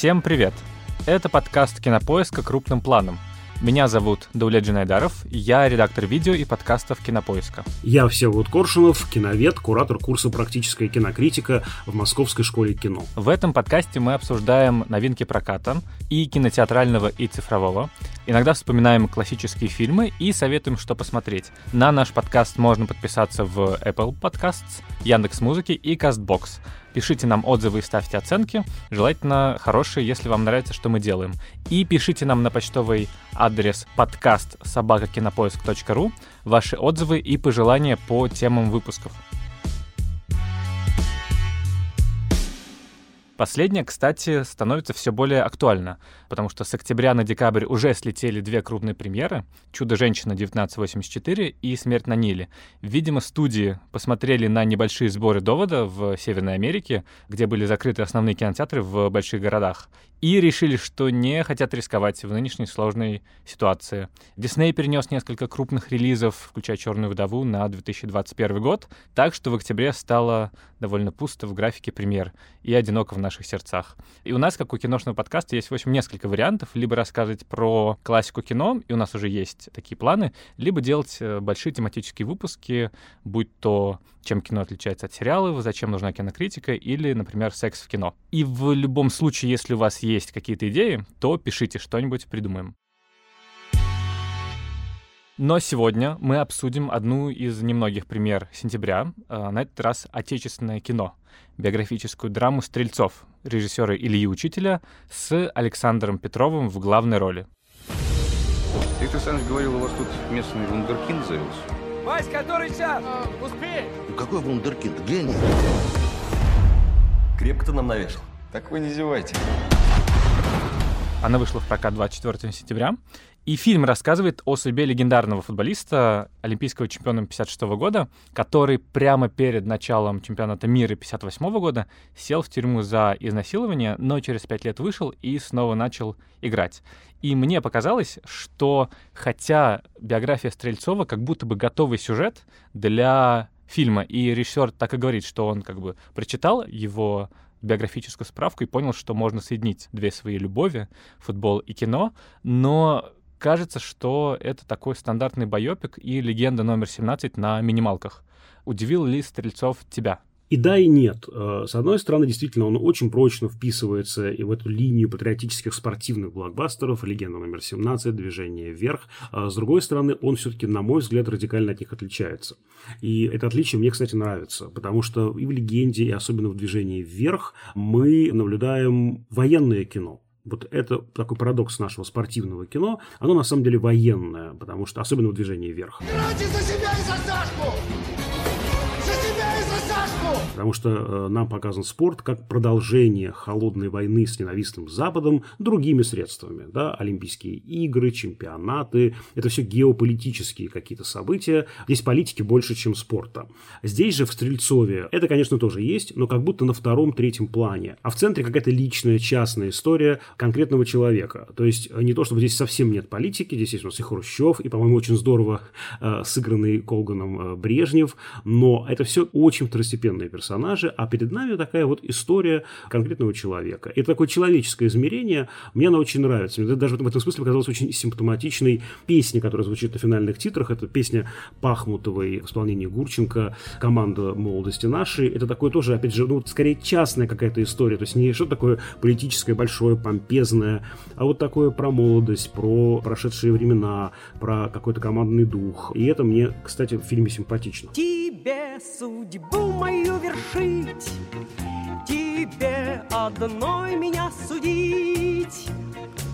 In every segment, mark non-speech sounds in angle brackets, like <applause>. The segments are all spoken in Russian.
Всем привет! Это подкаст «Кинопоиска крупным планом», меня зовут Даулет Джинайдаров, я редактор видео и подкастов Кинопоиска. Я Всеволод Коршунов, киновед, куратор курса «Практическая кинокритика» в Московской школе кино. В этом подкасте мы обсуждаем новинки проката и кинотеатрального, и цифрового. Иногда вспоминаем классические фильмы и советуем, что посмотреть. На наш подкаст можно подписаться в Apple Podcasts, Яндекс.Музыки и CastBox. Пишите нам отзывы и ставьте оценки, желательно хорошие, если вам нравится, что мы делаем. И пишите нам на почтовый адрес подкаст собакакинопоиск.ру ваши отзывы и пожелания по темам выпусков. Последнее, кстати, становится все более актуально, потому что с октября на декабрь уже слетели две крупные премьеры «Чудо-женщина 1984» и «Смерть на Ниле». Видимо, студии посмотрели на небольшие сборы довода в Северной Америке, где были закрыты основные кинотеатры в больших городах, и решили, что не хотят рисковать в нынешней сложной ситуации. Дисней перенес несколько крупных релизов, включая «Черную вдову», на 2021 год, так что в октябре стало довольно пусто в графике премьер и одиноко в наших сердцах. И у нас, как у киношного подкаста, есть, в общем, несколько вариантов. Либо рассказывать про классику кино, и у нас уже есть такие планы, либо делать э, большие тематические выпуски, будь то чем кино отличается от сериалов, зачем нужна кинокритика, или, например, секс в кино. И в любом случае, если у вас есть какие-то идеи, то пишите что-нибудь, придумаем. Но сегодня мы обсудим одну из немногих премьер сентября, а, на этот раз отечественное кино, биографическую драму «Стрельцов» режиссера Ильи Учителя с Александром Петровым в главной роли. Виктор Александрович говорил, у вас тут местный вундеркинд завелся. Вась, который час? А, успей! Ну какой вундеркинд? Гений. Крепко ты нам навешал. Так вы не зевайте. Она вышла в прокат 24 сентября. И фильм рассказывает о судьбе легендарного футболиста, олимпийского чемпиона 56 года, который прямо перед началом чемпионата мира 58 года сел в тюрьму за изнасилование, но через пять лет вышел и снова начал играть. И мне показалось, что хотя биография Стрельцова как будто бы готовый сюжет для фильма, и режиссер так и говорит, что он как бы прочитал его биографическую справку и понял, что можно соединить две свои любови, футбол и кино, но кажется, что это такой стандартный байопик и легенда номер 17 на минималках. Удивил ли Стрельцов тебя? И да, и нет. Э, с одной стороны, действительно, он очень прочно вписывается и в эту линию патриотических спортивных блокбастеров, «Легенда номер 17», «Движение вверх». А с другой стороны, он все-таки, на мой взгляд, радикально от них отличается. И это отличие мне, кстати, нравится, потому что и в «Легенде», и особенно в «Движении вверх» мы наблюдаем военное кино вот это такой парадокс нашего спортивного кино, оно на самом деле военное, потому что особенно в движении вверх. За себя и за Сашку! Потому что э, нам показан спорт как продолжение холодной войны с ненавистным Западом другими средствами. Да? Олимпийские игры, чемпионаты, это все геополитические какие-то события. Здесь политики больше, чем спорта. Здесь же в Стрельцове это, конечно, тоже есть, но как будто на втором-третьем плане. А в центре какая-то личная, частная история конкретного человека. То есть э, не то, чтобы здесь совсем нет политики, здесь есть у нас и Хрущев, и, по-моему, очень здорово э, сыгранный Колганом э, Брежнев, но это все очень второстепенные персонажи персонажи, а перед нами такая вот история конкретного человека. И такое человеческое измерение мне она очень нравится. Мне даже в этом смысле показалась очень симптоматичной песня, которая звучит на финальных титрах. Это песня Пахмутовой в исполнении Гурченко «Команда молодости нашей». Это такое тоже, опять же, ну, скорее частная какая-то история. То есть не что такое политическое, большое, помпезное, а вот такое про молодость, про прошедшие времена, про какой-то командный дух. И это мне, кстати, в фильме симпатично. Тебе судьбу мою вершить вершить, тебе одной меня судить.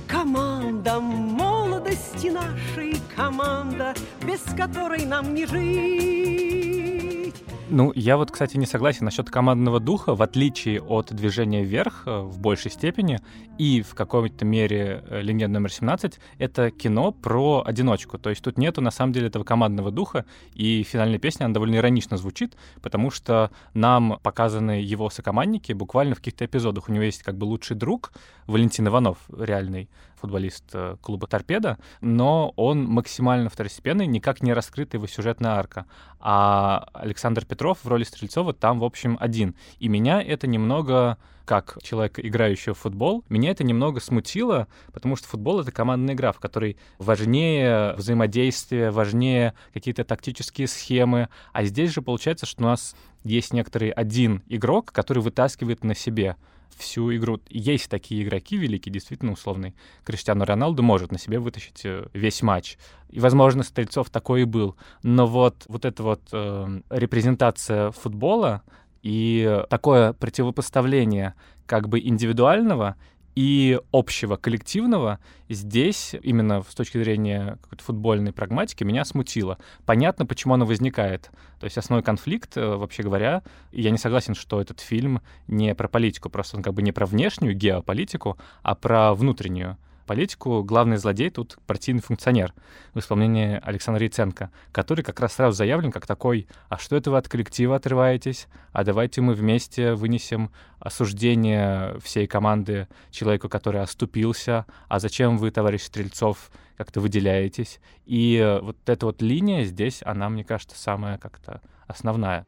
Команда молодости нашей, команда, без которой нам не жить. Ну, я вот, кстати, не согласен насчет командного духа, в отличие от движения вверх э, в большей степени, и в какой-то мере э, «Легенда номер 17» — это кино про одиночку. То есть тут нету, на самом деле, этого командного духа, и финальная песня, она довольно иронично звучит, потому что нам показаны его сокомандники буквально в каких-то эпизодах. У него есть как бы лучший друг, Валентин Иванов реальный, футболист э, клуба «Торпеда», но он максимально второстепенный, никак не раскрыта его сюжетная арка. А Александр Петров в роли Стрельцова там, в общем, один. И меня это немного как человека, играющего в футбол, меня это немного смутило, потому что футбол — это командная игра, в которой важнее взаимодействие, важнее какие-то тактические схемы. А здесь же получается, что у нас есть некоторый один игрок, который вытаскивает на себе всю игру. Есть такие игроки великие, действительно условный. Криштиану Роналду может на себе вытащить э, весь матч. И, возможно, Стрельцов такой и был. Но вот, вот эта вот э, репрезентация футбола и такое противопоставление как бы индивидуального и общего коллективного здесь, именно с точки зрения какой-то футбольной прагматики, меня смутило. Понятно, почему оно возникает. То есть основной конфликт, э, вообще говоря, я не согласен, что этот фильм не про политику, просто он как бы не про внешнюю геополитику, а про внутреннюю политику главный злодей тут партийный функционер в исполнении Александра Яценко, который как раз сразу заявлен как такой, а что это вы от коллектива отрываетесь, а давайте мы вместе вынесем осуждение всей команды человеку, который оступился, а зачем вы, товарищ Стрельцов, как-то выделяетесь. И вот эта вот линия здесь, она, мне кажется, самая как-то основная.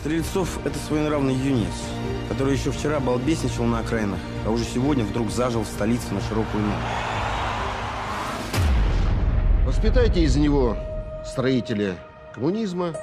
Стрельцов — это своенравный юнец, который еще вчера балбесничал на окраинах, а уже сегодня вдруг зажил в столице на широкую ногу. Воспитайте из него строителя коммунизма,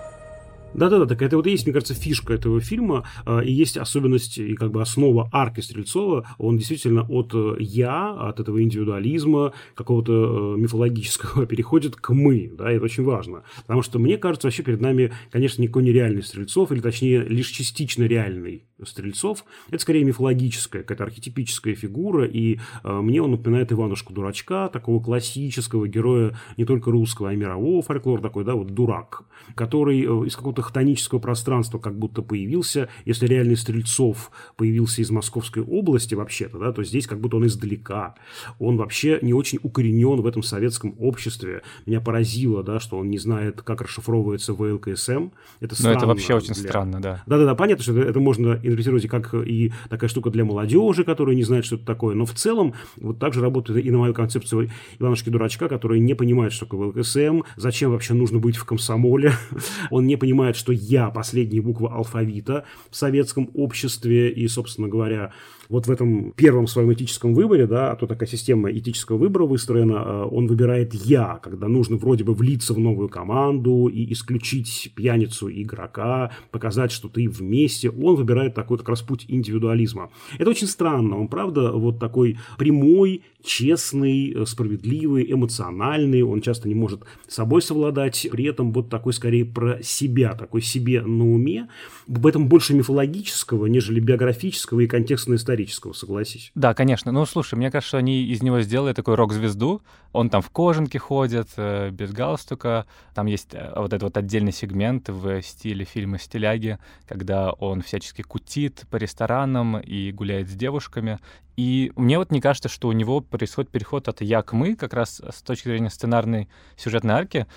да-да-да, так это вот и есть, мне кажется, фишка этого фильма, а, и есть особенность и как бы основа арки Стрельцова. Он действительно от э, «я», от этого индивидуализма, какого-то э, мифологического <laughs> переходит к «мы», да, и это очень важно. Потому что, мне кажется, вообще перед нами, конечно, никакой нереальный Стрельцов, или точнее, лишь частично реальный Стрельцов. Это скорее мифологическая, какая-то архетипическая фигура, и э, мне он напоминает Иванушку-дурачка, такого классического героя не только русского, а и мирового фольклора, такой, да, вот дурак, который из какого-то какого-то хтонического пространства как будто появился. Если реальный Стрельцов появился из Московской области вообще-то, да, то здесь как будто он издалека. Он вообще не очень укоренен в этом советском обществе. Меня поразило, да, что он не знает, как расшифровывается ВЛКСМ. Это странно. Но это вообще очень для... странно, да. Да-да-да, понятно, что это, это можно интерпретировать как и такая штука для молодежи, которая не знает, что это такое. Но в целом вот так же работает и на мою концепцию Иванушки-дурачка, который не понимает, что такое ВЛКСМ, зачем вообще нужно быть в комсомоле. <laughs> Он не понимает, что я последняя буква алфавита в советском обществе, и, собственно говоря, вот в этом первом своем этическом выборе, да, то такая система этического выбора выстроена, э, он выбирает «я», когда нужно вроде бы влиться в новую команду и исключить пьяницу игрока, показать, что ты вместе. Он выбирает такой как раз путь индивидуализма. Это очень странно. Он, правда, вот такой прямой, честный, э, справедливый, эмоциональный. Он часто не может собой совладать. При этом вот такой скорее про себя, такой себе на уме. В этом больше мифологического, нежели биографического и контекстно-исторического исторического, согласись. Да, конечно. Ну, слушай, мне кажется, они из него сделали такой рок-звезду. Он там в кожанке ходит, э, без галстука. Там есть э, вот этот вот отдельный сегмент в стиле фильма «Стиляги», когда он всячески кутит по ресторанам и гуляет с девушками. И мне вот не кажется, что у него происходит переход от «я» к «мы», как раз с точки зрения сценарной сюжетной арки.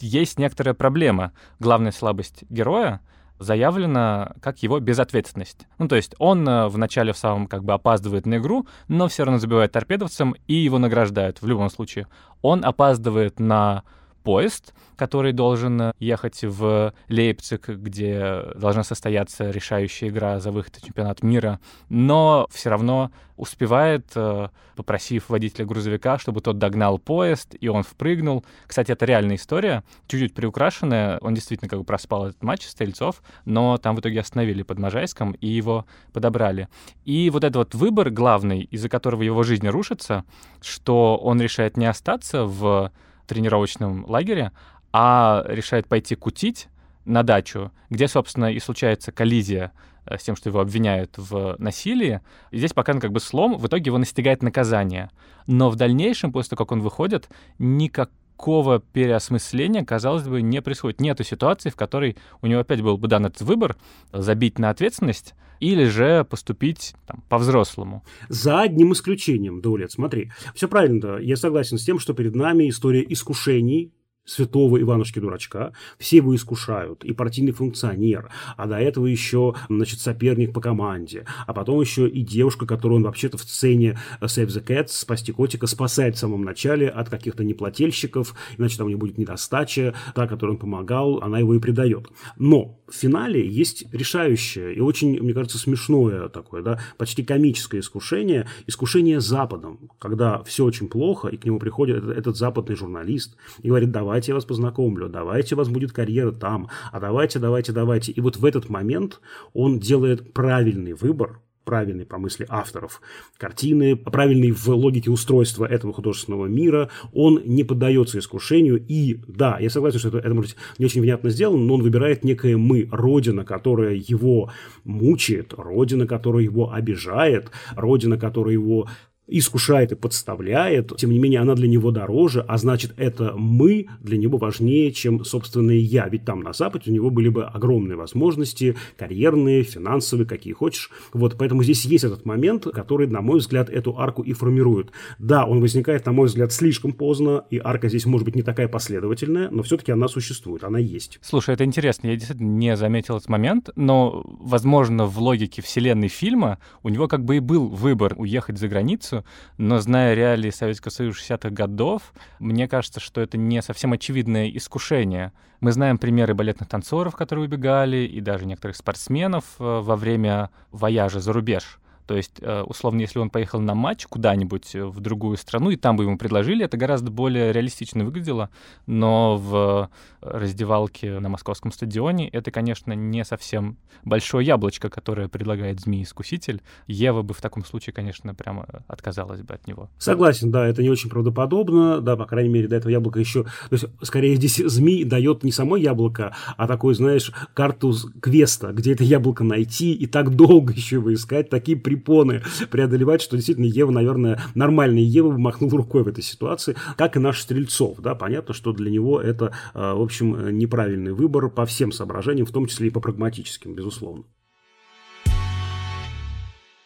Есть некоторая проблема. Главная слабость героя — заявлено как его безответственность. Ну, то есть он э, вначале в самом как бы опаздывает на игру, но все равно забивает торпедовцем, и его награждают в любом случае. Он опаздывает на поезд, который должен ехать в Лейпциг, где должна состояться решающая игра за выход в чемпионат мира, но все равно успевает, э, попросив водителя грузовика, чтобы тот догнал поезд, и он впрыгнул. Кстати, это реальная история, чуть-чуть приукрашенная. Он действительно как бы проспал этот матч Стрельцов, но там в итоге остановили под Можайском и его подобрали. И вот этот вот выбор главный, из-за которого его жизнь рушится, что он решает не остаться в тренировочном лагере, а решает пойти кутить на дачу, где, собственно, и случается коллизия э, с тем, что его обвиняют в насилии. И здесь показан как бы слом, в итоге его настигает наказание. Но в дальнейшем, после того, как он выходит, никак никакого переосмысления, казалось бы, не происходит. Нету ситуации, в которой у него опять был бы дан этот выбор забить на ответственность или же поступить там, по-взрослому. За одним исключением, Даулет, смотри. Все правильно, да. Я согласен с тем, что перед нами история искушений, святого Иванушки-дурачка, все его искушают, и партийный функционер, а до этого еще, значит, соперник по команде, а потом еще и девушка, которую он вообще-то в сцене Save the Cat, спасти котика, спасает в самом начале от каких-то неплательщиков, иначе там у него будет недостача, та, которой он помогал, она его и предает. Но в финале есть решающее и очень, мне кажется, смешное такое, да, почти комическое искушение, искушение Западом, когда все очень плохо, и к нему приходит этот, этот западный журналист и говорит, давайте я вас познакомлю, давайте у вас будет карьера там, а давайте, давайте, давайте. И вот в этот момент он делает правильный выбор, правильный по мысли авторов картины, правильный в логике устройства этого художественного мира, он не поддается искушению, и да, я согласен, что это, это может быть не очень внятно сделано, но он выбирает некое «мы», родина, которая его мучает, родина, которая его обижает, родина, которая его искушает и подставляет, тем не менее она для него дороже, а значит это мы для него важнее, чем собственное я. Ведь там на Западе у него были бы огромные возможности, карьерные, финансовые, какие хочешь. Вот, поэтому здесь есть этот момент, который, на мой взгляд, эту арку и формирует. Да, он возникает, на мой взгляд, слишком поздно, и арка здесь может быть не такая последовательная, но все-таки она существует, она есть. Слушай, это интересно, я действительно не заметил этот момент, но, возможно, в логике вселенной фильма у него как бы и был выбор уехать за границу, но зная реалии Советского Союза 60-х годов, мне кажется, что это не совсем очевидное искушение. Мы знаем примеры балетных танцоров, которые убегали, и даже некоторых спортсменов э, во время вояжа за рубеж. То есть, э, условно, если он поехал на матч куда-нибудь в другую страну, и там бы ему предложили, это гораздо более реалистично выглядело. Но в раздевалке на московском стадионе это, конечно, не совсем большое яблочко, которое предлагает змеи-искуситель. Ева бы в таком случае, конечно, прямо отказалась бы от него. Согласен, да, это не очень правдоподобно, да, по крайней мере, до этого яблока еще... То есть, скорее, здесь змей дает не само яблоко, а такой, знаешь, карту квеста, где это яблоко найти и так долго еще его искать, такие препоны преодолевать, что действительно Ева, наверное, нормальная Ева бы махнул рукой в этой ситуации, как и наш Стрельцов, да, понятно, что для него это, э, в общем, неправильный выбор по всем соображениям, в том числе и по прагматическим, безусловно.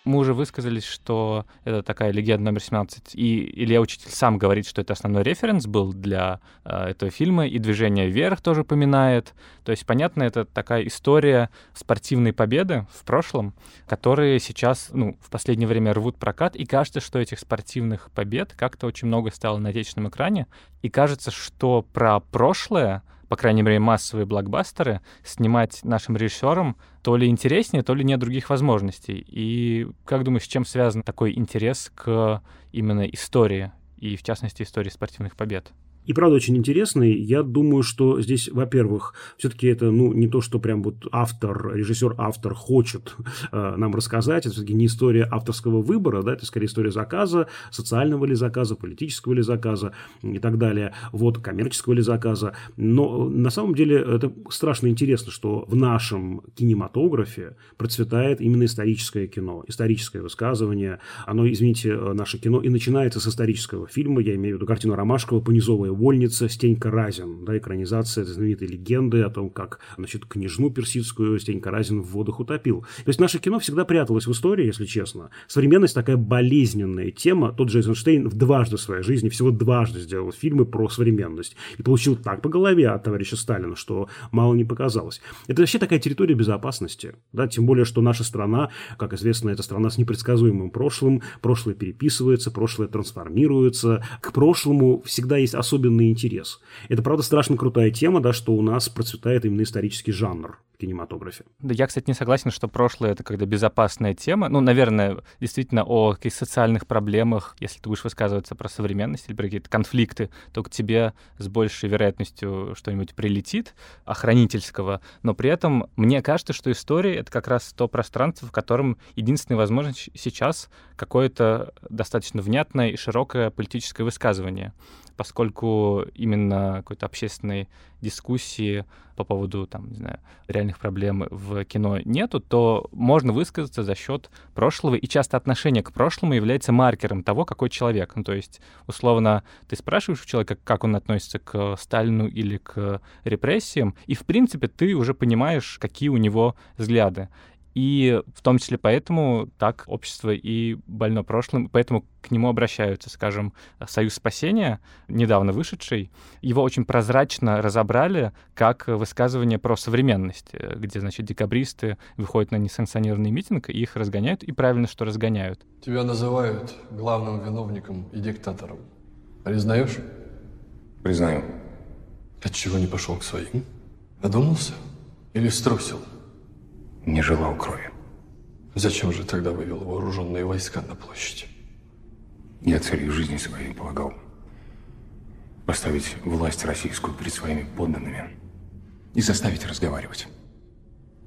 Мы уже высказались, что это такая легенда номер 17, и Илья Учитель сам говорит, что это основной референс был для э, этого фильма, и «Движение вверх» тоже поминает. То есть, понятно, это такая история спортивной победы в прошлом, которые сейчас, ну, в последнее время рвут прокат, и кажется, что этих спортивных побед как-то очень много стало на отечественном экране, и кажется, что про прошлое по крайней мере, массовые блокбастеры снимать нашим режиссерам то ли интереснее, то ли нет других возможностей. И как думаешь, с чем связан такой интерес к именно истории, и в частности истории спортивных побед? И правда очень интересный. Я думаю, что здесь, во-первых, все-таки это ну, не то, что прям вот автор, режиссер-автор хочет э, нам рассказать. Это все-таки не история авторского выбора, да, это скорее история заказа, социального ли заказа, политического ли заказа и так далее, вот, коммерческого ли заказа. Но на самом деле это страшно интересно, что в нашем кинематографе процветает именно историческое кино, историческое высказывание. Оно, извините, э, наше кино и начинается с исторического фильма, я имею в виду картину Ромашкова «Понизовая вольница Стенька Разин, да, экранизация этой знаменитой легенды о том, как, значит, княжну персидскую Стенька Разин в водах утопил. То есть наше кино всегда пряталось в истории, если честно. Современность такая болезненная тема. Тот же Эйзенштейн в дважды своей жизни, всего дважды сделал фильмы про современность. И получил так по голове от товарища Сталина, что мало не показалось. Это вообще такая территория безопасности. Да, тем более, что наша страна, как известно, это страна с непредсказуемым прошлым. Прошлое переписывается, прошлое трансформируется. К прошлому всегда есть особенный особенный интерес. Это, правда, страшно крутая тема, да, что у нас процветает именно исторический жанр в кинематографе. Да, я, кстати, не согласен, что прошлое — это когда безопасная тема. Ну, наверное, действительно о каких-то социальных проблемах, если ты будешь высказываться про современность или про какие-то конфликты, то к тебе с большей вероятностью что-нибудь прилетит охранительского. Но при этом мне кажется, что история — это как раз то пространство, в котором единственная возможность сейчас какое-то достаточно внятное и широкое политическое высказывание поскольку именно какой-то общественной дискуссии по поводу, там, не знаю, реальных проблем в кино нету, то можно высказаться за счет прошлого, и часто отношение к прошлому является маркером того, какой человек. Ну, то есть, условно, ты спрашиваешь у человека, как он относится к Сталину или к репрессиям, и, в принципе, ты уже понимаешь, какие у него взгляды. И в том числе поэтому так общество и больно прошлым, поэтому к нему обращаются, скажем, Союз спасения, недавно вышедший, его очень прозрачно разобрали как высказывание про современность, где, значит, декабристы выходят на несанкционированный митинг, и их разгоняют, и правильно, что разгоняют. Тебя называют главным виновником и диктатором. Признаешь? Признаю. Отчего не пошел к своим? Одумался? Или струсил? Не желал крови. Зачем же тогда вывел вооруженные войска на площадь? Я целью жизни своей полагал поставить власть российскую перед своими подданными и заставить разговаривать.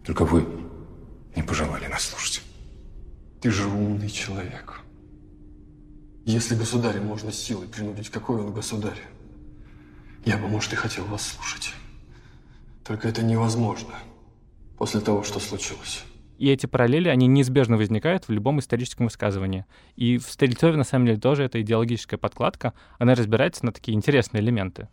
Только вы не пожелали нас слушать. Ты же умный человек. Если государя можно силой принудить, какой он государь? Я бы, может, и хотел вас слушать. Только это невозможно после того, что случилось. И эти параллели, они неизбежно возникают в любом историческом высказывании. И в Стрельцове, на самом деле, тоже эта идеологическая подкладка, она разбирается на такие интересные элементы.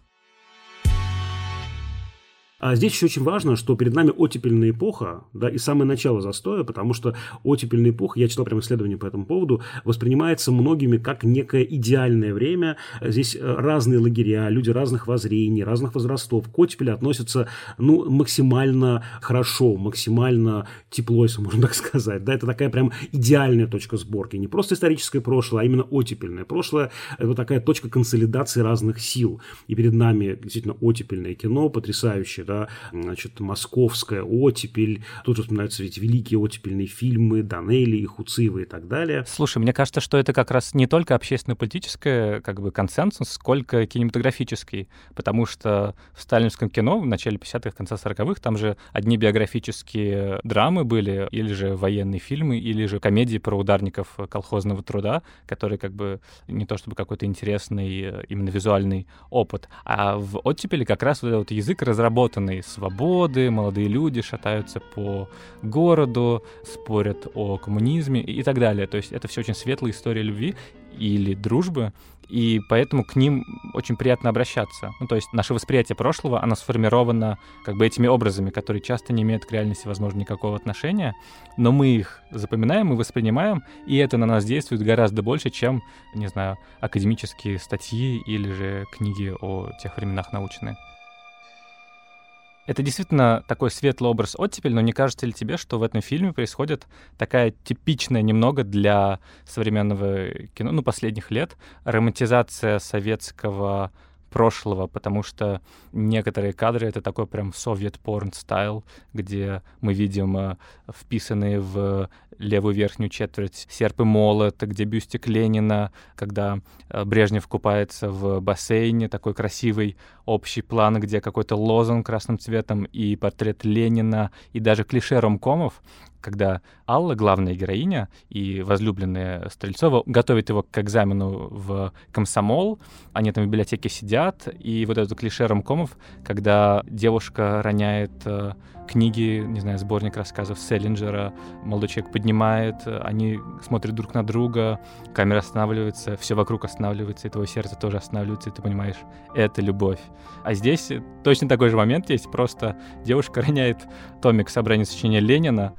А здесь еще очень важно, что перед нами оттепельная эпоха, да, и самое начало застоя, потому что оттепельная эпоха, я читал прям исследование по этому поводу, воспринимается многими как некое идеальное время. Здесь э, разные лагеря, люди разных воззрений, разных возрастов. К оттепели относятся, ну, максимально хорошо, максимально тепло, если можно так сказать. Да, это такая прям идеальная точка сборки. Не просто историческое прошлое, а именно оттепельное прошлое. Это такая точка консолидации разных сил. И перед нами действительно оттепельное кино, потрясающее, да, значит, московская оттепель, тут же вспоминаются ведь великие оттепельные фильмы, Данели, и Хуцива и так далее. Слушай, мне кажется, что это как раз не только общественно-политическое как бы консенсус, сколько кинематографический, потому что в сталинском кино в начале 50-х, конце 40-х там же одни биографические драмы были, или же военные фильмы, или же комедии про ударников колхозного труда, которые как бы не то чтобы какой-то интересный именно визуальный опыт, а в оттепели как раз вот этот язык разработан лишенные свободы, молодые люди шатаются по городу, спорят о коммунизме и так далее. То есть это все очень светлая история любви или дружбы, и поэтому к ним очень приятно обращаться. Ну, то есть наше восприятие прошлого, оно сформировано как бы этими образами, которые часто не имеют к реальности, возможно, никакого отношения, но мы их запоминаем и воспринимаем, и это на нас действует гораздо больше, чем, не знаю, академические статьи или же книги о тех временах научные. Это действительно такой светлый образ оттепель, но не кажется ли тебе, что в этом фильме происходит такая типичная немного для современного кино, ну, последних лет, романтизация советского прошлого, потому что некоторые кадры — это такой прям совет порн стайл, где мы видим э, вписанные в левую верхнюю четверть серп и молот, где бюстик Ленина, когда э, Брежнев купается в бассейне, такой красивый общий план, где какой-то лозунг красным цветом и портрет Ленина, и даже клише ромкомов, когда Алла, главная героиня и возлюбленная Стрельцова, готовит его к экзамену в комсомол, они там в библиотеке сидят, и вот это клише ромкомов, когда девушка роняет э, книги, не знаю, сборник рассказов Селлинджера, молодой человек поднимает, они смотрят друг на друга, камера останавливается, все вокруг останавливается, и твое сердце тоже останавливается, и ты понимаешь, это любовь. А здесь точно такой же момент есть, просто девушка роняет томик собрания сочинения Ленина,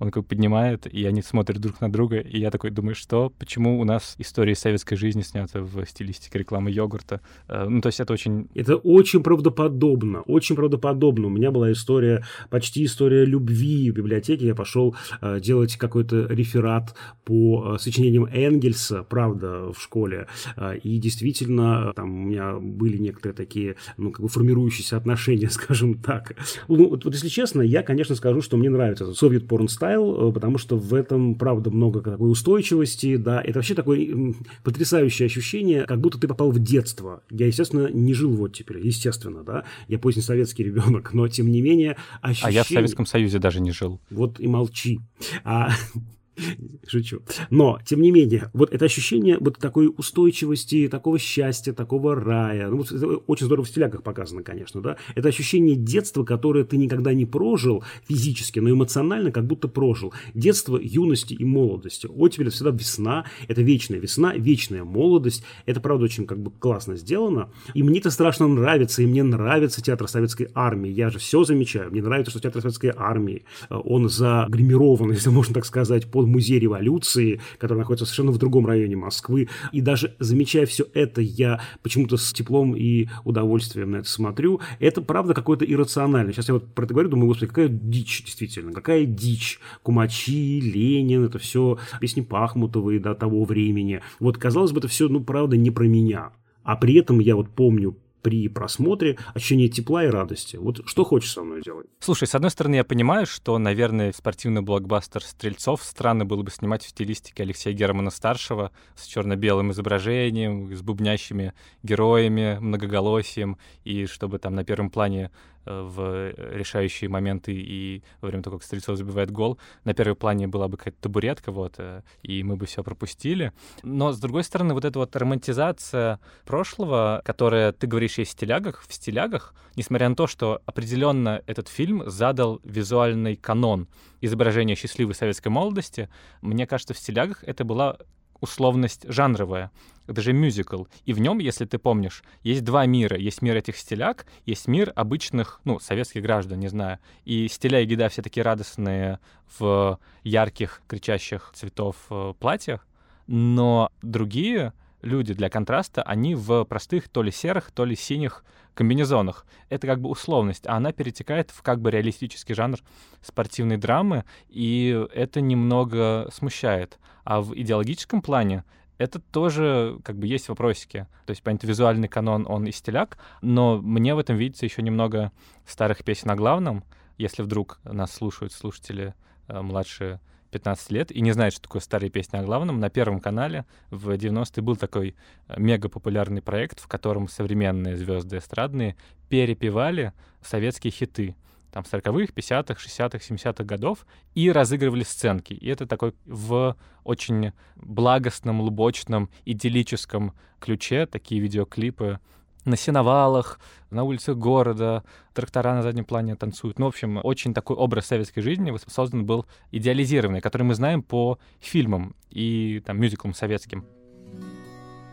он как поднимает, и они смотрят друг на друга, и я такой думаю, что, почему у нас истории советской жизни сняты в стилистике рекламы йогурта? Э, ну, то есть это очень... Это очень правдоподобно, очень правдоподобно. У меня была история почти история любви в библиотеке. Я пошел э, делать какой-то реферат по э, сочинениям Энгельса, правда, в школе. Э, и действительно, э, там у меня были некоторые такие, ну, как бы формирующиеся отношения, <laughs> скажем так. Ну, вот, вот если честно, я, конечно, скажу, что мне нравится этот совет порн стайл, э, потому что в этом, правда, много такой устойчивости, да. Это вообще такое потрясающее ощущение, как будто ты попал в детство. Я, естественно, не жил вот теперь, естественно, да. Я позднесоветский ребенок, но, тем не менее, ощущение а я в Советском Союзе даже не жил. Вот и молчи. А, <laughs> <laughs> Шучу. Но, тем не менее, вот это ощущение вот такой устойчивости, такого счастья, такого рая, ну, это очень здорово в стиляках показано, конечно, да, это ощущение детства, которое ты никогда не прожил физически, но эмоционально как будто прожил. Детство, юности и молодости. Оттепель это всегда весна, это вечная весна, вечная молодость. Это, правда, очень как бы классно сделано. И мне это страшно нравится, и мне нравится театр советской армии. Я же все замечаю. Мне нравится, что театр советской армии, э, он загримирован, <laughs> если можно так сказать, по под музей революции, который находится совершенно в другом районе Москвы. И даже замечая все это, я почему-то с теплом и удовольствием на это смотрю. Это правда какое-то иррациональное. Сейчас я вот про это говорю, думаю, господи, какая дичь действительно, какая дичь. Кумачи, Ленин, это все песни Пахмутовой до того времени. Вот, казалось бы, это все, ну, правда, не про меня. А при этом я вот помню при просмотре ощущение тепла и радости. Вот что хочешь со мной делать? Слушай, с одной стороны, я понимаю, что, наверное, спортивный блокбастер «Стрельцов» странно было бы снимать в стилистике Алексея Германа-старшего с черно-белым изображением, с бубнящими героями, многоголосием, и чтобы там на первом плане в решающие моменты и во время того, как Стрельцов забивает гол, на первом плане была бы какая-то табуретка, вот, э, и мы бы все пропустили. Но, с другой стороны, вот эта вот романтизация прошлого, которая, ты говоришь, есть в стилягах, в стилягах, несмотря на то, что определенно этот фильм задал визуальный канон изображения счастливой советской молодости, мне кажется, в стилягах это была условность жанровая. Это же мюзикл. И в нем, если ты помнишь, есть два мира. Есть мир этих стиляк, есть мир обычных, ну, советских граждан, не знаю. И стиля и гида все такие радостные в ярких, кричащих цветов э, платьях. Но другие люди для контраста, они в простых то ли серых, то ли синих комбинезонах. Это как бы условность, а она перетекает в как бы реалистический жанр спортивной драмы, и это немного смущает. А в идеологическом плане это тоже как бы есть вопросики. То есть, понятно, визуальный канон, он и стиляк, но мне в этом видится еще немного старых песен о главном. Если вдруг нас слушают слушатели э, младшие 15 лет и не знает, что такое старые песни о главном, на Первом канале в 90-е был такой э, мега популярный проект, в котором современные звезды эстрадные перепевали советские хиты там 40-х, 50-х, 60-х, 70-х годов и разыгрывали сценки. И это такой в очень благостном, лубочном, идиллическом ключе такие видеоклипы на сеновалах, на улицах города, трактора на заднем плане танцуют. Ну, в общем, очень такой образ советской жизни создан был идеализированный, который мы знаем по фильмам и там мюзиклам советским.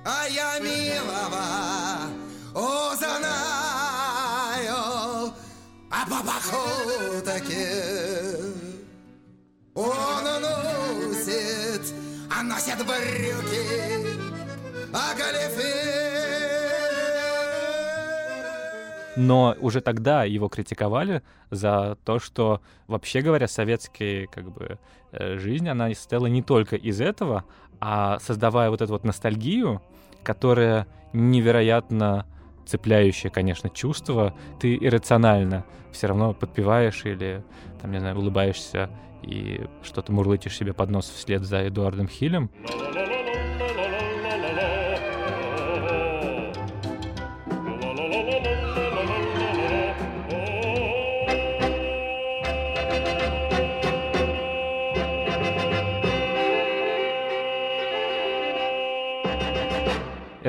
А я милого узнаю, а по походке он носит, а носит брюки, а галифе но уже тогда его критиковали за то, что, вообще говоря, советская как бы, э, жизнь, она состояла не только из этого, а создавая вот эту вот ностальгию, которая невероятно цепляющее, конечно, чувство, ты иррационально все равно подпеваешь или, там, не знаю, улыбаешься и что-то мурлычешь себе под нос вслед за Эдуардом Хилем.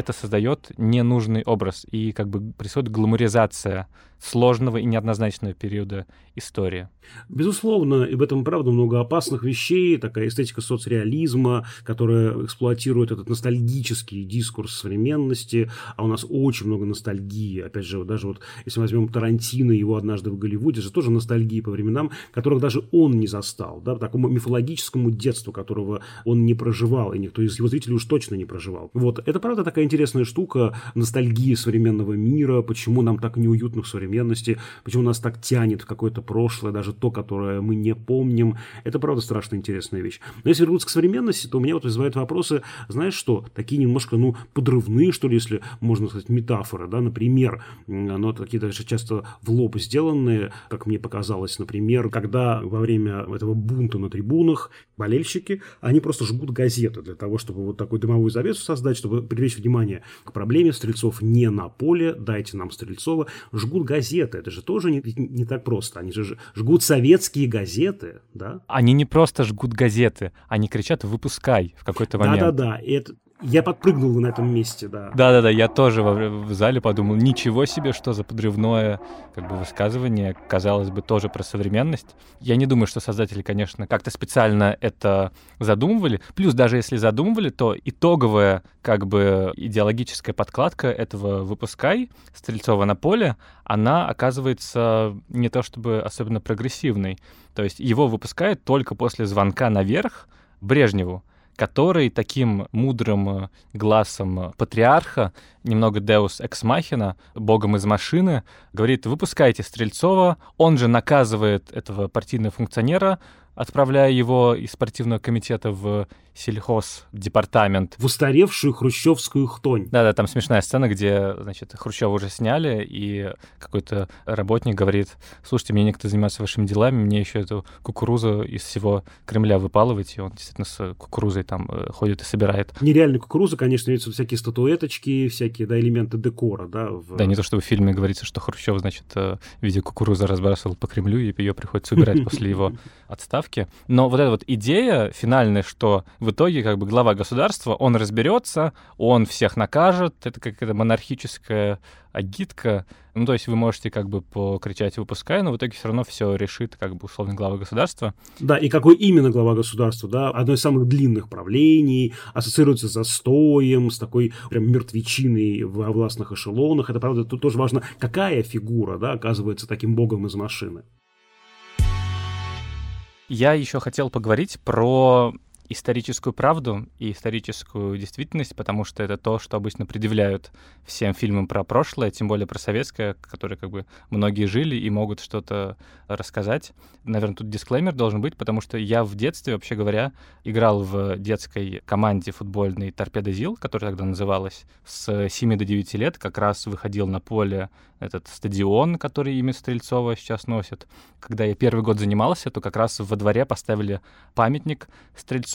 Это создает ненужный образ. И как бы происходит гламуризация сложного и неоднозначного периода истории. Безусловно, и в этом, правда, много опасных вещей, такая эстетика соцреализма, которая эксплуатирует этот ностальгический дискурс современности, а у нас очень много ностальгии. Опять же, даже вот если возьмем Тарантино, его однажды в Голливуде, же тоже ностальгии по временам, которых даже он не застал, да, такому мифологическому детству, которого он не проживал, и никто из его зрителей уж точно не проживал. Вот, это, правда, такая интересная штука, ностальгия современного мира, почему нам так неуютно в современности, почему нас так тянет в какое-то прошлое, даже то, которое мы не помним. Это, правда, страшно интересная вещь. Но если вернуться к современности, то у меня вот вызывают вопросы, знаешь что, такие немножко, ну, подрывные, что ли, если можно сказать, метафоры, да, например, но такие даже часто в лоб сделанные, как мне показалось, например, когда во время этого бунта на трибунах болельщики, они просто жгут газеты для того, чтобы вот такую дымовую завесу создать, чтобы привлечь внимание к проблеме Стрельцов не на поле, дайте нам Стрельцова, жгут газеты, это же тоже не, не так просто, они же жгут советские газеты, да? Они не просто жгут газеты, они кричат «выпускай» в какой-то момент. Да-да-да, это, я подпрыгнул на этом месте, да. Да-да-да, я тоже в, зале подумал, ничего себе, что за подрывное как бы высказывание, казалось бы, тоже про современность. Я не думаю, что создатели, конечно, как-то специально это задумывали. Плюс даже если задумывали, то итоговая как бы идеологическая подкладка этого «Выпускай» Стрельцова на поле, она оказывается не то чтобы особенно прогрессивной. То есть его выпускают только после звонка наверх Брежневу, который таким мудрым э, глазом патриарха, немного Deus Ex Machina, богом из машины, говорит, выпускайте Стрельцова, он же наказывает этого партийного функционера, отправляя его из спортивного комитета в сельхоз департамент. В устаревшую хрущевскую хтонь. Да-да, там смешная сцена, где, значит, Хрущева уже сняли, и какой-то работник говорит, слушайте, мне некто занимается вашими делами, мне еще эту кукурузу из всего Кремля выпалывать, и он действительно с кукурузой там э, ходит и собирает. Нереальная кукуруза, конечно, имеются всякие статуэточки, всякие, да, элементы декора, да. В... Да, не то чтобы в фильме говорится, что Хрущев, значит, э, в виде кукурузы разбрасывал по Кремлю, и ее приходится убирать после его <laughs> отставки. Но вот эта вот идея финальная, что в итоге как бы глава государства, он разберется, он всех накажет, это какая-то монархическая агитка. Ну, то есть вы можете как бы покричать «выпускай», но в итоге все равно все решит как бы условно глава государства. Да, и какой именно глава государства, да, одно из самых длинных правлений, ассоциируется с застоем, с такой прям мертвечиной во властных эшелонах. Это, правда, тут тоже важно, какая фигура, да, оказывается таким богом из машины. Я еще хотел поговорить про историческую правду и историческую действительность, потому что это то, что обычно предъявляют всем фильмам про прошлое, тем более про советское, которые как бы многие жили и могут что-то рассказать. Наверное, тут дисклеймер должен быть, потому что я в детстве, вообще говоря, играл в детской команде футбольной «Торпедо ЗИЛ», которая тогда называлась, с 7 до 9 лет, как раз выходил на поле этот стадион, который имя Стрельцова сейчас носит. Когда я первый год занимался, то как раз во дворе поставили памятник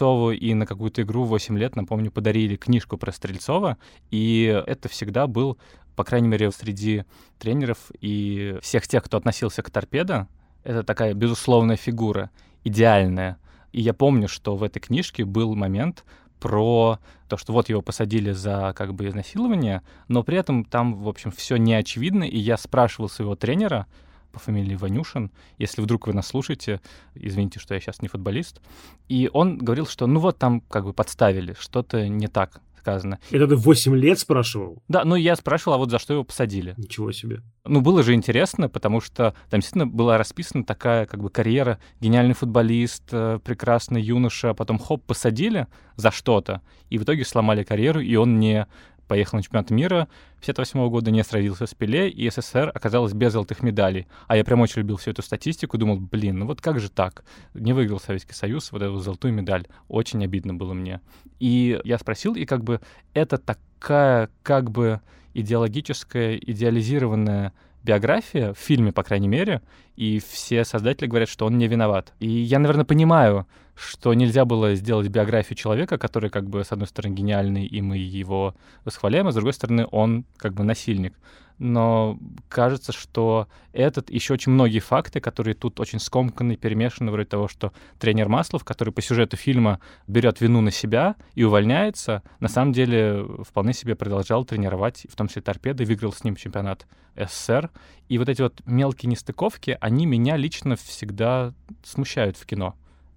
Стрельцову, и на какую-то игру 8 лет, напомню, подарили книжку про Стрельцова, и это всегда был, по крайней мере, среди тренеров и всех тех, кто относился к торпедо, это такая безусловная фигура, идеальная. И я помню, что в этой книжке был момент, про то, что вот его посадили за как бы изнасилование, но при этом там, в общем, все не очевидно, и я спрашивал своего тренера по фамилии Ванюшин, если вдруг вы нас слушаете, извините, что я сейчас не футболист, и он говорил, что ну вот там как бы подставили, что-то не так сказано. Это ты 8 лет спрашивал? Да, ну я спрашивал, а вот за что его посадили. Ничего себе. Ну, было же интересно, потому что там действительно была расписана такая как бы карьера, гениальный футболист, э, прекрасный юноша, а потом хоп, посадили за что-то, и в итоге сломали карьеру, и он не поехал на чемпионат мира 58 года, не сразился с Пеле, и СССР оказалась без золотых медалей. А я прям очень любил всю эту статистику, думал, блин, ну вот как же так? Не выиграл Советский Союз вот эту золотую медаль. Очень обидно было мне. И я спросил, и как бы это такая как бы идеологическая, идеализированная биография, в фильме, по крайней мере, и все создатели говорят, что он не виноват. И я, наверное, понимаю, что нельзя было сделать биографию человека, который, как бы, с одной стороны, гениальный, и мы его восхваляем, а с другой стороны, он, как бы, насильник но кажется, что этот еще очень многие факты, которые тут очень скомканы, перемешаны, вроде того, что тренер Маслов, который по сюжету фильма берет вину на себя и увольняется, на самом деле вполне себе продолжал тренировать, в том числе торпеды, выиграл с ним чемпионат СССР. И вот эти вот мелкие нестыковки, они меня лично всегда смущают в кино.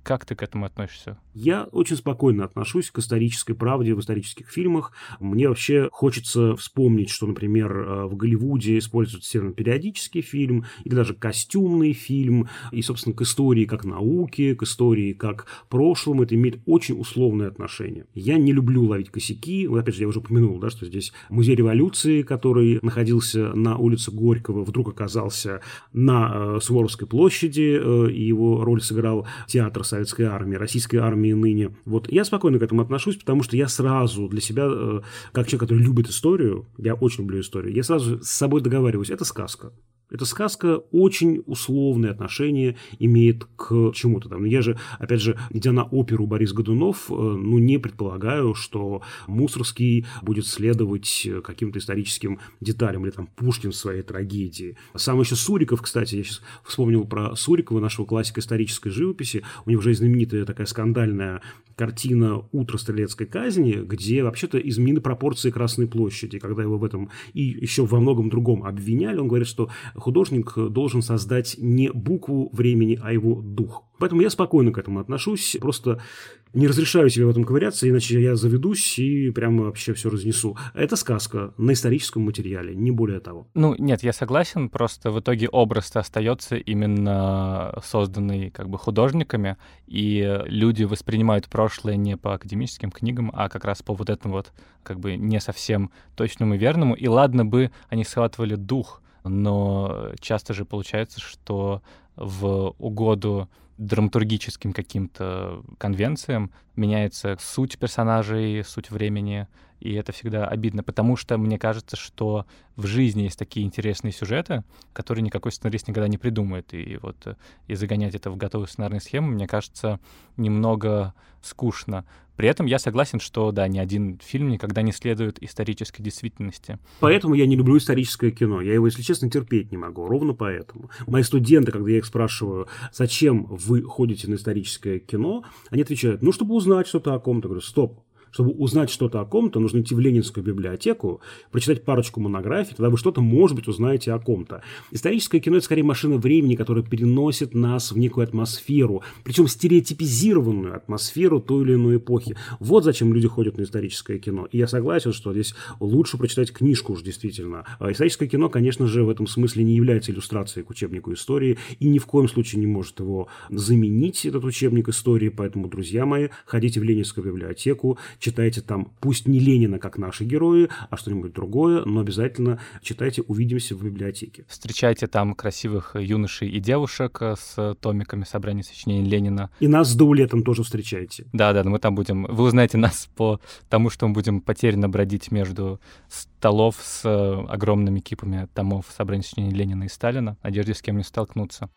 Как ты к этому относишься? Я очень спокойно отношусь к исторической правде в исторических фильмах. Мне вообще хочется вспомнить, что, например, э, в Голливуде используется термин периодический фильм или даже костюмный фильм. И, собственно, к истории как науке, к истории как прошлому это имеет очень условное отношение. Я не люблю ловить косяки. Вот, опять же, я уже упомянул, да, что здесь музей революции, который находился на улице Горького, вдруг оказался на э, Суворовской площади, э, и его роль сыграл театр советской армии, российской армии ныне. Вот я спокойно к этому отношусь, потому что я сразу для себя, э, как человек, который любит историю, я очень люблю историю, я сразу с собой договариваюсь, это сказка. Эта сказка очень условное отношение имеет к чему-то там. Я же, опять же, идя на оперу Борис Годунов, э, ну, не предполагаю, что Мусорский будет следовать каким-то историческим деталям, или там Пушкин в своей трагедии. Сам еще Суриков, кстати, я сейчас вспомнил про Сурикова, нашего классика исторической живописи, у него же знаменитая такая скандальная картина «Утро стрелецкой казни», где вообще-то изменены пропорции Красной площади, когда его в этом и еще во многом другом обвиняли, он говорит, что художник должен создать не букву времени, а его дух. Поэтому я спокойно к этому отношусь, просто не разрешаю себе в этом ковыряться, иначе я заведусь и прямо вообще все разнесу. Это сказка на историческом материале, не более того. Ну, нет, я согласен, просто в итоге образ остается именно созданный как бы художниками, и люди воспринимают прошлое не по академическим книгам, а как раз по вот этому вот как бы не совсем точному и верному. И ладно бы они схватывали дух, но часто же получается, что в угоду драматургическим каким-то конвенциям меняется суть персонажей, суть времени, и это всегда обидно, потому что мне кажется, что в жизни есть такие интересные сюжеты, которые никакой сценарист никогда не придумает, и вот э, и загонять это в готовую сценарную схему, мне кажется, немного скучно. При этом я согласен, что, да, ни один фильм никогда не следует исторической действительности. Поэтому я не люблю историческое кино. Я его, если честно, терпеть не могу. Ровно поэтому. Мои студенты, когда я их спрашиваю, зачем вы ходите на историческое кино, они отвечают, ну, чтобы узнать что-то о ком-то. Говорю, стоп, чтобы узнать что-то о ком-то, нужно идти в Ленинскую библиотеку, прочитать парочку монографий, тогда вы что-то, может быть, узнаете о ком-то. Историческое кино – это скорее машина времени, которая переносит нас в некую атмосферу, причем стереотипизированную атмосферу той или иной эпохи. Вот зачем люди ходят на историческое кино. И я согласен, что здесь лучше прочитать книжку уж действительно. А историческое кино, конечно же, в этом смысле не является иллюстрацией к учебнику истории и ни в коем случае не может его заменить, этот учебник истории. Поэтому, друзья мои, ходите в Ленинскую библиотеку, читайте там, пусть не Ленина, как наши герои, а что-нибудь другое, но обязательно читайте «Увидимся в библиотеке». Встречайте там красивых юношей и девушек с томиками собрания сочинений Ленина. И нас с Даулетом тоже встречайте. Да-да, мы там будем... Вы узнаете нас по тому, что мы будем потерянно бродить между столов с огромными кипами томов собрания сочинений Ленина и Сталина. Надеюсь, с кем не столкнуться.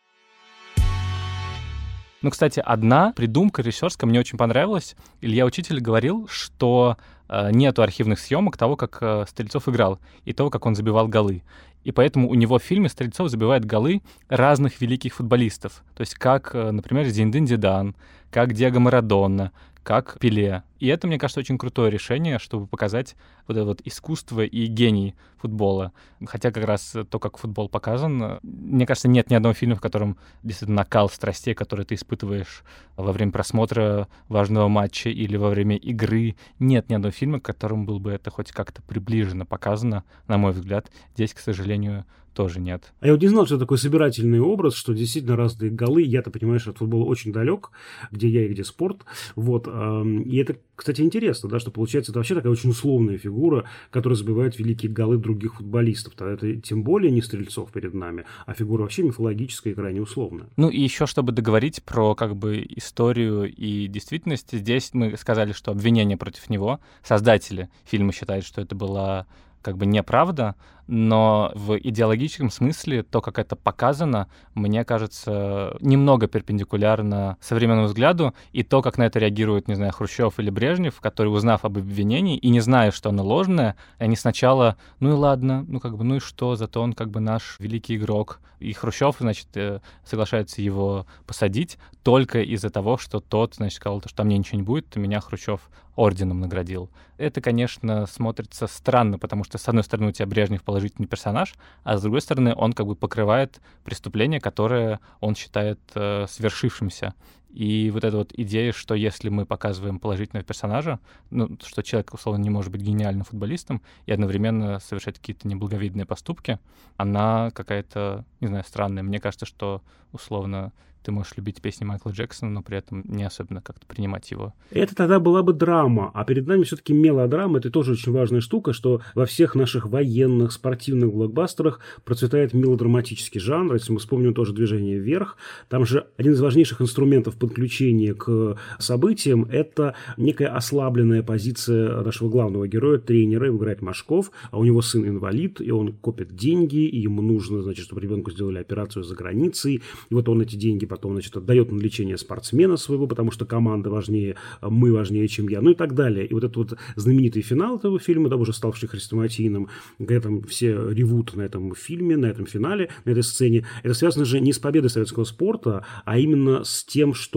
Ну, кстати, одна придумка режиссерская мне очень понравилась. Илья Учитель говорил, что э, нету архивных съемок того, как э, Стрельцов играл, и того, как он забивал голы. И поэтому у него в фильме Стрельцов забивает голы разных великих футболистов. То есть как, э, например, Зиндин Зидан, как Диего Марадонна, как Пеле. И это, мне кажется, очень крутое решение, чтобы показать вот это вот искусство и гений футбола. Хотя как раз то, как футбол показан, мне кажется, нет ни одного фильма, в котором действительно накал страстей, который ты испытываешь во время просмотра важного матча или во время игры. Нет ни одного фильма, к которому было бы это хоть как-то приближенно показано, на мой взгляд. Здесь, к сожалению, тоже нет. А я вот не знал, что такой собирательный образ, что действительно разные голы. Я-то, понимаешь, от футбола очень далек, где я и где спорт. Вот. И это, кстати, интересно, да, что получается это вообще такая очень условная фигура, которая забивает великие голы других футболистов. Тогда это тем более не Стрельцов перед нами, а фигура вообще мифологическая и крайне условная. Ну и еще, чтобы договорить про как бы историю и действительность, здесь мы сказали, что обвинение против него, создатели фильма считают, что это была как бы неправда, но в идеологическом смысле то, как это показано, мне кажется, немного перпендикулярно современному взгляду, и то, как на это реагируют, не знаю, Хрущев или Брежнев, которые, узнав об обвинении и не зная, что оно ложное, они сначала, ну и ладно, ну как бы, ну и что, зато он как бы наш великий игрок. И Хрущев, значит, э, соглашается его посадить только из-за того, что тот, значит, сказал, что там мне ничего не будет, меня Хрущев орденом наградил. Это, конечно, смотрится странно, потому что, с одной стороны, у тебя Брежнев положительный персонаж, а с другой стороны, он как бы покрывает преступление, которое он считает э, свершившимся. И вот эта вот идея, что если мы показываем положительного персонажа, ну, что человек, условно, не может быть гениальным футболистом и одновременно совершать какие-то неблаговидные поступки, она какая-то, не знаю, странная. Мне кажется, что, условно, ты можешь любить песни Майкла Джексона, но при этом не особенно как-то принимать его. Это тогда была бы драма, а перед нами все-таки мелодрама. Это тоже очень важная штука, что во всех наших военных, спортивных блокбастерах процветает мелодраматический жанр. Если мы вспомним тоже «Движение вверх», там же один из важнейших инструментов подключения к событиям – это некая ослабленная позиция нашего главного героя, тренера, его играет Машков, а у него сын инвалид, и он копит деньги, и ему нужно, значит, чтобы ребенку сделали операцию за границей, и вот он эти деньги потом, значит, отдает на лечение спортсмена своего, потому что команда важнее, мы важнее, чем я, ну и так далее. И вот этот вот знаменитый финал этого фильма, да, уже ставший хрестоматийным, когда там все ревут на этом фильме, на этом финале, на этой сцене, это связано же не с победой советского спорта, а именно с тем, что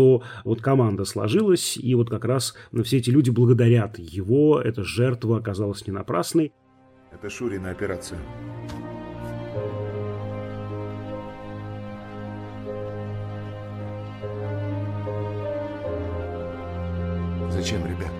вот команда сложилась, и вот как раз все эти люди благодарят его, эта жертва оказалась не напрасной. Это Шурина операция. Зачем, ребят?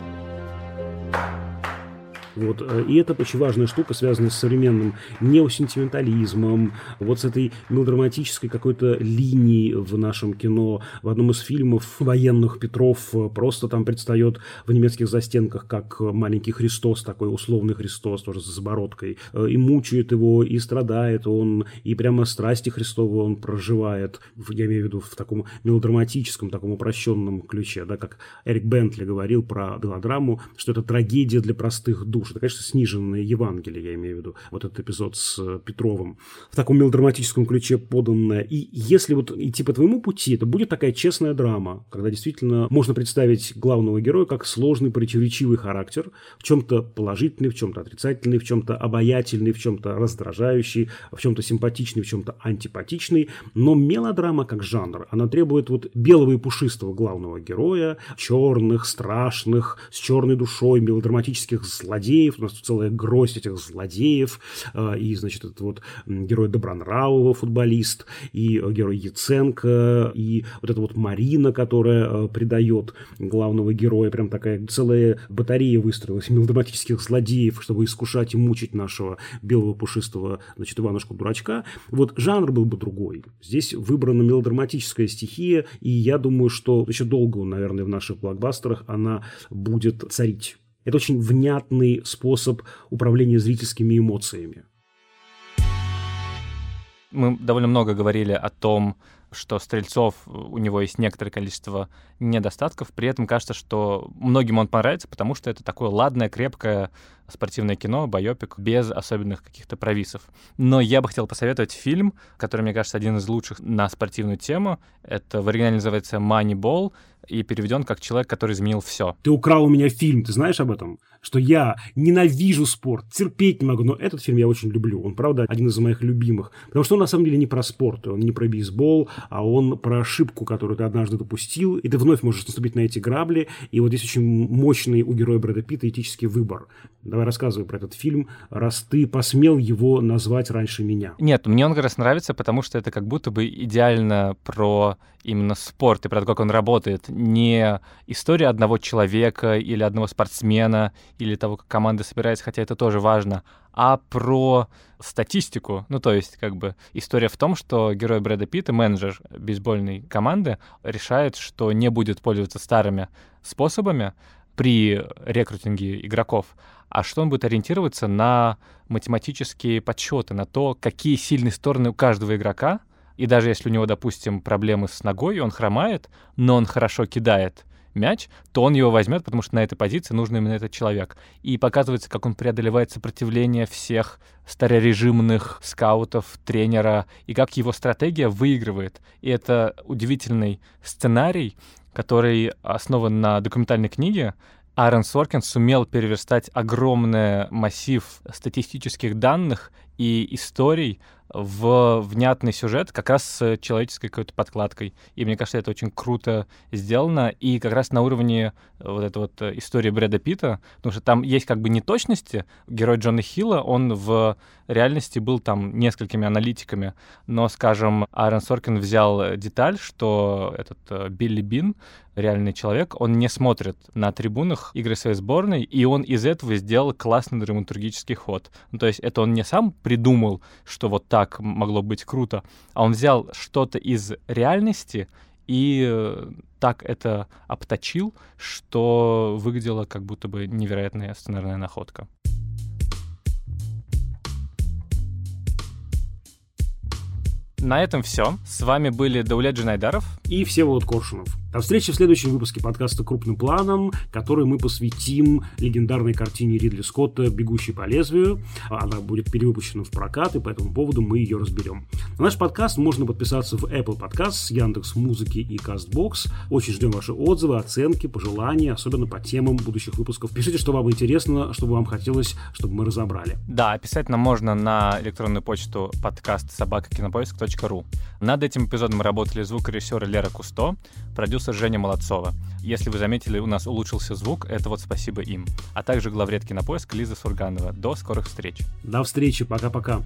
Вот. Э, и это очень важная штука, связанная с современным неосентиментализмом, вот с этой мелодраматической какой-то линией в нашем кино. В одном из фильмов военных Петров э, просто там предстает в немецких застенках как маленький Христос, такой условный Христос, тоже с забородкой, э, и мучает его, и страдает он, и прямо страсти Христовы он проживает, я имею в виду в таком мелодраматическом, таком упрощенном ключе, да, как Эрик Бентли говорил про мелодраму, что это трагедия для простых душ, душ. Это, конечно, сниженное Евангелие, я имею в виду, вот этот эпизод с э, Петровым, в таком мелодраматическом ключе поданное. И если вот идти по твоему пути, это будет такая честная драма, когда действительно можно представить главного героя как сложный, противоречивый характер, в чем-то положительный, в чем-то отрицательный, в чем-то обаятельный, в чем-то раздражающий, в чем-то симпатичный, в чем-то антипатичный. Но мелодрама как жанр, она требует вот белого и пушистого главного героя, черных, страшных, с черной душой, мелодраматических злодеев, злодеев, у нас тут целая гроздь этих злодеев, а, и, значит, этот вот герой Добронравова, футболист, и герой Яценко, и вот эта вот Марина, которая а, предает главного героя, прям такая целая батарея выстроилась мелодраматических злодеев, чтобы искушать и мучить нашего белого пушистого, значит, Иванушку-дурачка. Вот жанр был бы другой. Здесь выбрана мелодраматическая стихия, и я думаю, что еще долго, наверное, в наших блокбастерах она будет царить. Это очень внятный способ управления зрительскими эмоциями. Мы довольно много говорили о том, что Стрельцов, у него есть некоторое количество недостатков, при этом кажется, что многим он понравится, потому что это такое ладное, крепкое спортивное кино, байопик, без особенных каких-то провисов. Но я бы хотел посоветовать фильм, который, мне кажется, один из лучших на спортивную тему. Это в оригинале называется «Moneyball», и переведен как человек, который изменил все. Ты украл у меня фильм, ты знаешь об этом? Что я ненавижу спорт, терпеть не могу, но этот фильм я очень люблю. Он, правда, один из моих любимых. Потому что он на самом деле не про спорт, он не про бейсбол, а он про ошибку, которую ты однажды допустил, и ты вновь можешь наступить на эти грабли. И вот здесь очень мощный у героя Брэда Питта этический выбор. Давай рассказывай про этот фильм, раз ты посмел его назвать раньше меня. Нет, мне он как раз нравится, потому что это как будто бы идеально про именно спорт и про то, как он работает. Не история одного человека или одного спортсмена, или того, как команда собирается, хотя это тоже важно, а про статистику. Ну, то есть, как бы, история в том, что герой Брэда Питта, менеджер бейсбольной команды, решает, что не будет пользоваться старыми способами при рекрутинге игроков, а что он будет ориентироваться на математические подсчеты, на то, какие сильные стороны у каждого игрока, и даже если у него, допустим, проблемы с ногой, он хромает, но он хорошо кидает мяч, то он его возьмет, потому что на этой позиции нужен именно этот человек. И показывается, как он преодолевает сопротивление всех старорежимных скаутов, тренера, и как его стратегия выигрывает. И это удивительный сценарий, который основан на документальной книге, Аарон Соркин сумел переверстать огромный массив статистических данных и историй в внятный сюжет как раз с человеческой какой-то подкладкой. И мне кажется, это очень круто сделано. И как раз на уровне вот этой вот истории Брэда Питта, потому что там есть как бы неточности. Герой Джона Хилла, он в реальности был там несколькими аналитиками, но, скажем, Аарон Соркин взял деталь, что этот э, Билли Бин, реальный человек, он не смотрит на трибунах игры своей сборной, и он из этого сделал классный драматургический ход. Ну, то есть это он не сам придумал, что вот так могло быть круто, а он взял что-то из реальности и э, так это обточил, что выглядело как будто бы невероятная сценарная находка. На этом все. С вами были Даулет Джинайдаров и Всеволод Коршунов. До встречи в следующем выпуске подкаста «Крупным планом», который мы посвятим легендарной картине Ридли Скотта «Бегущий по лезвию». Она будет перевыпущена в прокат, и по этому поводу мы ее разберем. На наш подкаст можно подписаться в Apple Podcasts, Яндекс Музыки и Castbox. Очень ждем ваши отзывы, оценки, пожелания, особенно по темам будущих выпусков. Пишите, что вам интересно, чтобы вам хотелось, чтобы мы разобрали. Да, писать нам можно на электронную почту подкаст собакакинопоиск.ру. Над этим эпизодом работали звукорежиссеры Лера Кусто, продюсер Женя Молодцова. Если вы заметили, у нас улучшился звук, это вот спасибо им. А также главред Кинопоиск Лиза Сурганова. До скорых встреч. До встречи, пока-пока.